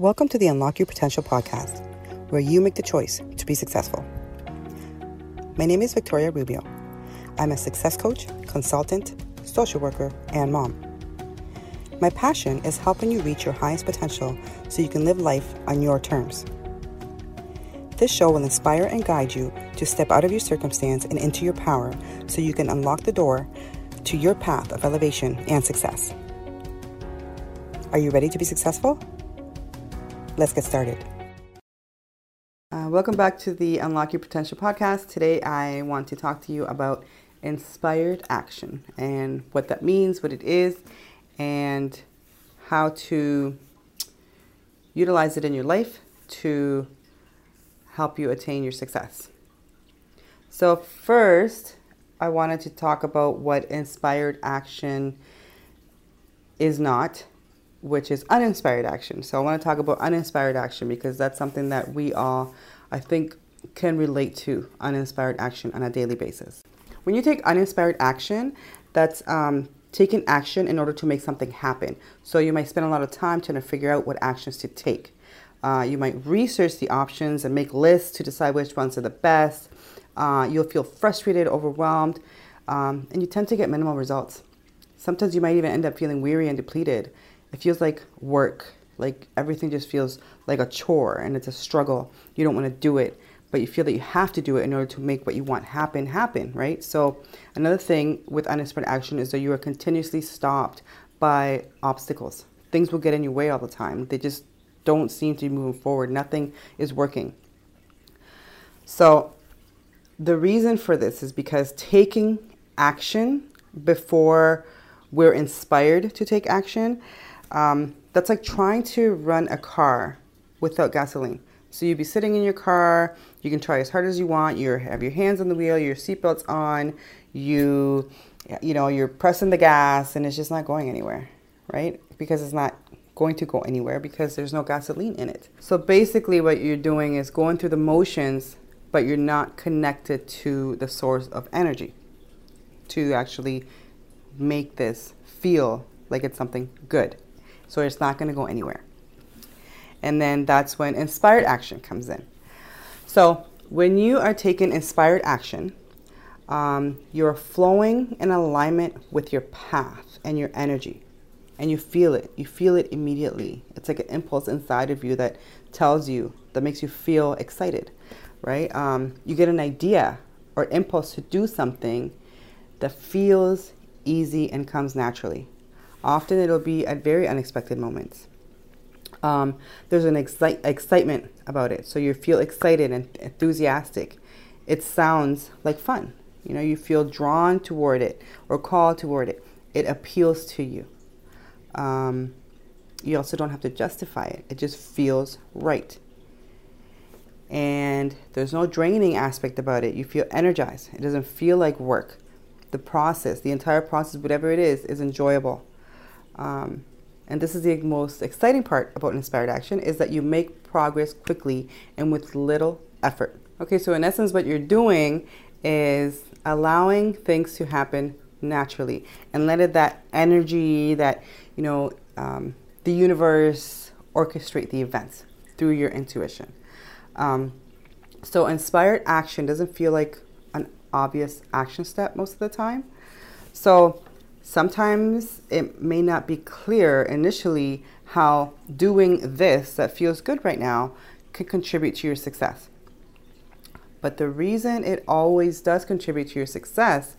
Welcome to the Unlock Your Potential podcast, where you make the choice to be successful. My name is Victoria Rubio. I'm a success coach, consultant, social worker, and mom. My passion is helping you reach your highest potential so you can live life on your terms. This show will inspire and guide you to step out of your circumstance and into your power so you can unlock the door to your path of elevation and success. Are you ready to be successful? Let's get started. Uh, welcome back to the Unlock Your Potential podcast. Today, I want to talk to you about inspired action and what that means, what it is, and how to utilize it in your life to help you attain your success. So, first, I wanted to talk about what inspired action is not, which is uninspired action. So, I want to talk about uninspired action because that's something that we all, I think, can relate to uninspired action on a daily basis. When you take uninspired action, that's um, taking action in order to make something happen. So, you might spend a lot of time trying to figure out what actions to take. Uh, you might research the options and make lists to decide which ones are the best. Uh, you'll feel frustrated, overwhelmed, um, and you tend to get minimal results. Sometimes you might even end up feeling weary and depleted. It feels like work, like everything just feels like a chore and it's a struggle. You don't want to do it, but you feel that you have to do it in order to make what you want happen happen, right? So, another thing with uninspired action is that you are continuously stopped by obstacles. Things will get in your way all the time. They just don't seem to be moving forward. Nothing is working. So, the reason for this is because taking action before we're inspired to take action, um, that's like trying to run a car without gasoline. So you'd be sitting in your car, you can try as hard as you want, you have your hands on the wheel, your seatbelt's on, you you know, you're pressing the gas and it's just not going anywhere, right? Because it's not going to go anywhere because there's no gasoline in it. So basically, what you're doing is going through the motions, but you're not connected to the source of energy to actually make this feel like it's something good. So it's not going to go anywhere. And then that's when inspired action comes in. So when you are taking inspired action, um, you're flowing in alignment with your path and your energy and you feel it. You feel it immediately. It's like an impulse inside of you that tells you, that makes you feel excited, right? Um, you get an idea or impulse to do something that feels easy and comes naturally. Often it'll be at very unexpected moments. Um, there's an excite- excitement about it. So you feel excited and enthusiastic. It sounds like fun. You know, you feel drawn toward it or called toward it. It appeals to you. Um, you also don't have to justify it, it just feels right. And there's no draining aspect about it. You feel energized, it doesn't feel like work. The process, the entire process, whatever it is, is enjoyable. Um, and this is the most exciting part about inspired action is that you make progress quickly and with little effort. Okay, so in essence, what you're doing is allowing things to happen naturally and let it that energy that you know um, the universe orchestrate the events through your intuition um, so inspired action doesn't feel like an obvious action step most of the time so sometimes it may not be clear initially how doing this that feels good right now can contribute to your success but the reason it always does contribute to your success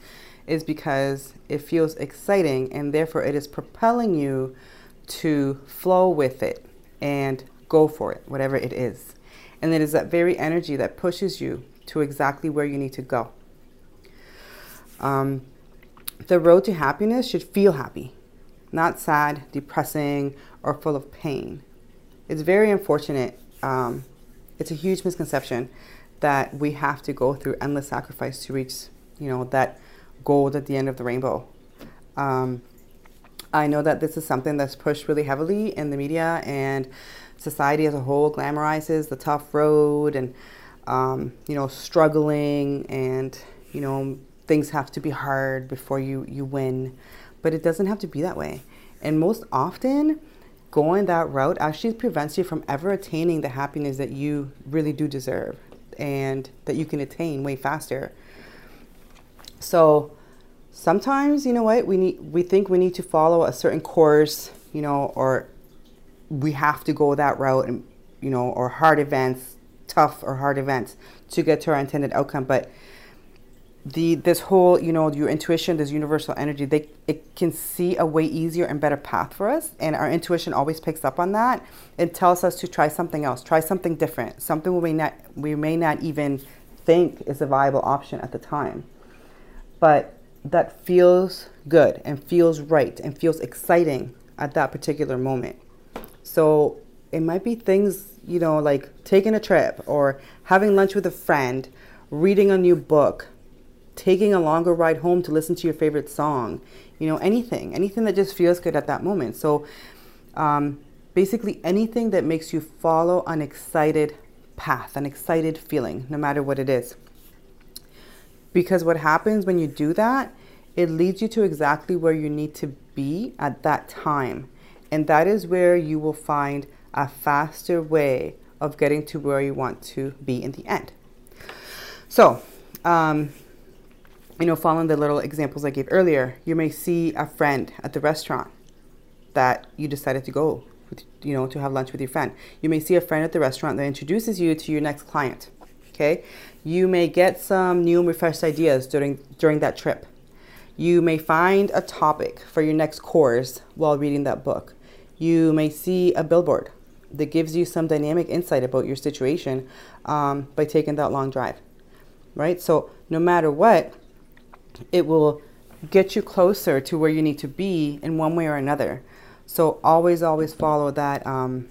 is because it feels exciting and therefore it is propelling you to flow with it and go for it, whatever it is. And it is that very energy that pushes you to exactly where you need to go. Um, the road to happiness should feel happy, not sad, depressing, or full of pain. It's very unfortunate. Um, it's a huge misconception that we have to go through endless sacrifice to reach, you know, that gold at the end of the rainbow. Um, I know that this is something that's pushed really heavily in the media and society as a whole glamorizes the tough road and um, you know struggling and you know things have to be hard before you you win, but it doesn't have to be that way. And most often, going that route actually prevents you from ever attaining the happiness that you really do deserve and that you can attain way faster. So sometimes, you know what, we need we think we need to follow a certain course, you know, or we have to go that route and you know, or hard events, tough or hard events to get to our intended outcome, but the this whole you know your intuition this universal energy they it can see a way easier and better path for us and our intuition always picks up on that it tells us to try something else try something different something we may not we may not even think is a viable option at the time. But that feels good and feels right and feels exciting at that particular moment. So it might be things you know like taking a trip or having lunch with a friend reading a new book taking a longer ride home to listen to your favorite song, you know, anything, anything that just feels good at that moment. So um, basically, anything that makes you follow an excited path, an excited feeling, no matter what it is. Because what happens when you do that, it leads you to exactly where you need to be at that time. And that is where you will find a faster way of getting to where you want to be in the end. So, um, you know, following the little examples I gave earlier, you may see a friend at the restaurant that you decided to go, with, you know, to have lunch with your friend. You may see a friend at the restaurant that introduces you to your next client. Okay, you may get some new and refreshed ideas during during that trip. You may find a topic for your next course while reading that book. You may see a billboard that gives you some dynamic insight about your situation um, by taking that long drive. Right. So no matter what, it will get you closer to where you need to be in one way or another. So always, always follow that um,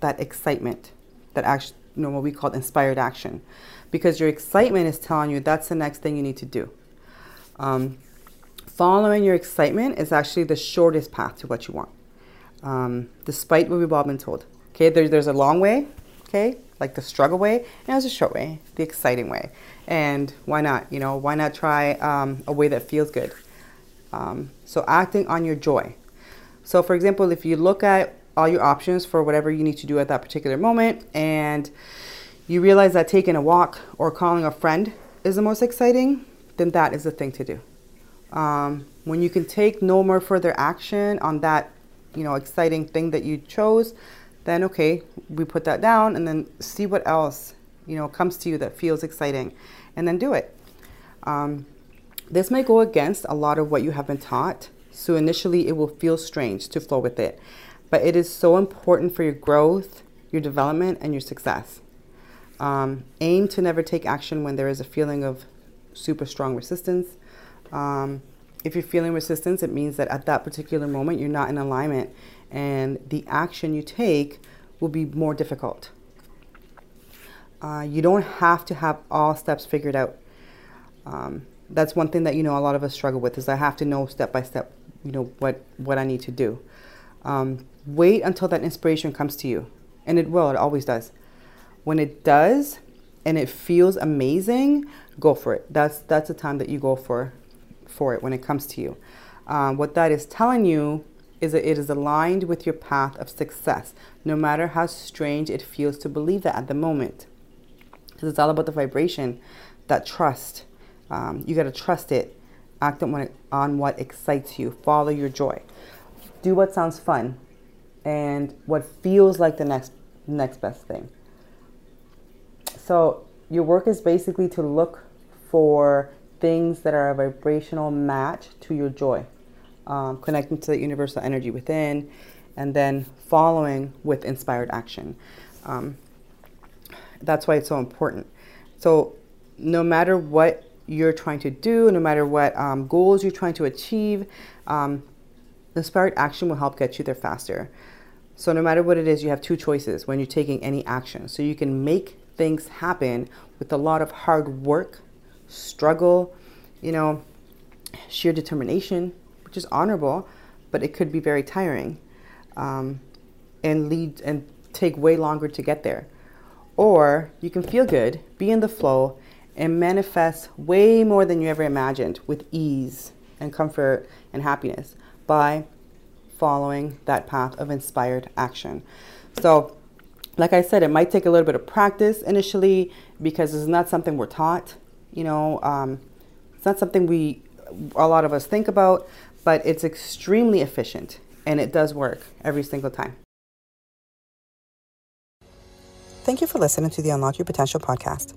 that excitement, that action, you know, what we call inspired action, because your excitement is telling you that's the next thing you need to do. Um, following your excitement is actually the shortest path to what you want, um, despite what we've all been told. Okay, there's there's a long way, okay, like the struggle way, and there's a short way, the exciting way. And why not? You know, why not try um, a way that feels good? Um, so acting on your joy. So for example, if you look at all your options for whatever you need to do at that particular moment and you realize that taking a walk or calling a friend is the most exciting, then that is the thing to do. Um, when you can take no more further action on that, you know, exciting thing that you chose, then okay, we put that down and then see what else, you know, comes to you that feels exciting and then do it. Um, this may go against a lot of what you have been taught, so initially it will feel strange to flow with it. But it is so important for your growth, your development, and your success. Um, aim to never take action when there is a feeling of super strong resistance. Um, if you're feeling resistance, it means that at that particular moment you're not in alignment and the action you take will be more difficult. Uh, you don't have to have all steps figured out. Um, that's one thing that you know a lot of us struggle with is I have to know step by step, you know what what I need to do. Um, wait until that inspiration comes to you, and it will. It always does. When it does, and it feels amazing, go for it. That's that's the time that you go for for it when it comes to you. Um, what that is telling you is that it is aligned with your path of success, no matter how strange it feels to believe that at the moment. Because it's all about the vibration, that trust. Um, you got to trust it. Act on what, on what excites you. Follow your joy. Do what sounds fun, and what feels like the next next best thing. So your work is basically to look for things that are a vibrational match to your joy um, connecting to the universal energy within, and then following with inspired action. Um, that's why it's so important. So, no matter what you're trying to do, no matter what um, goals you're trying to achieve, um, inspired action will help get you there faster. So, no matter what it is, you have two choices when you're taking any action. So, you can make things happen with a lot of hard work, struggle, you know, sheer determination, which is honorable, but it could be very tiring um, and lead and take way longer to get there. Or you can feel good, be in the flow, and manifest way more than you ever imagined with ease and comfort and happiness by following that path of inspired action. So, like I said, it might take a little bit of practice initially because it's not something we're taught. You know, um, it's not something we, a lot of us think about, but it's extremely efficient and it does work every single time. Thank you for listening to the Unlock Your Potential podcast.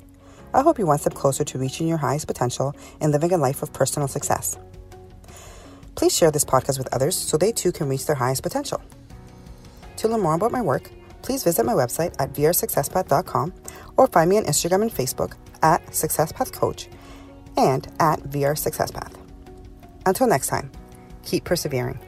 I hope you're one step closer to reaching your highest potential and living a life of personal success. Please share this podcast with others so they too can reach their highest potential. To learn more about my work, please visit my website at vrsuccesspath.com or find me on Instagram and Facebook at SuccessPathCoach and at VRSuccessPath. Until next time, keep persevering.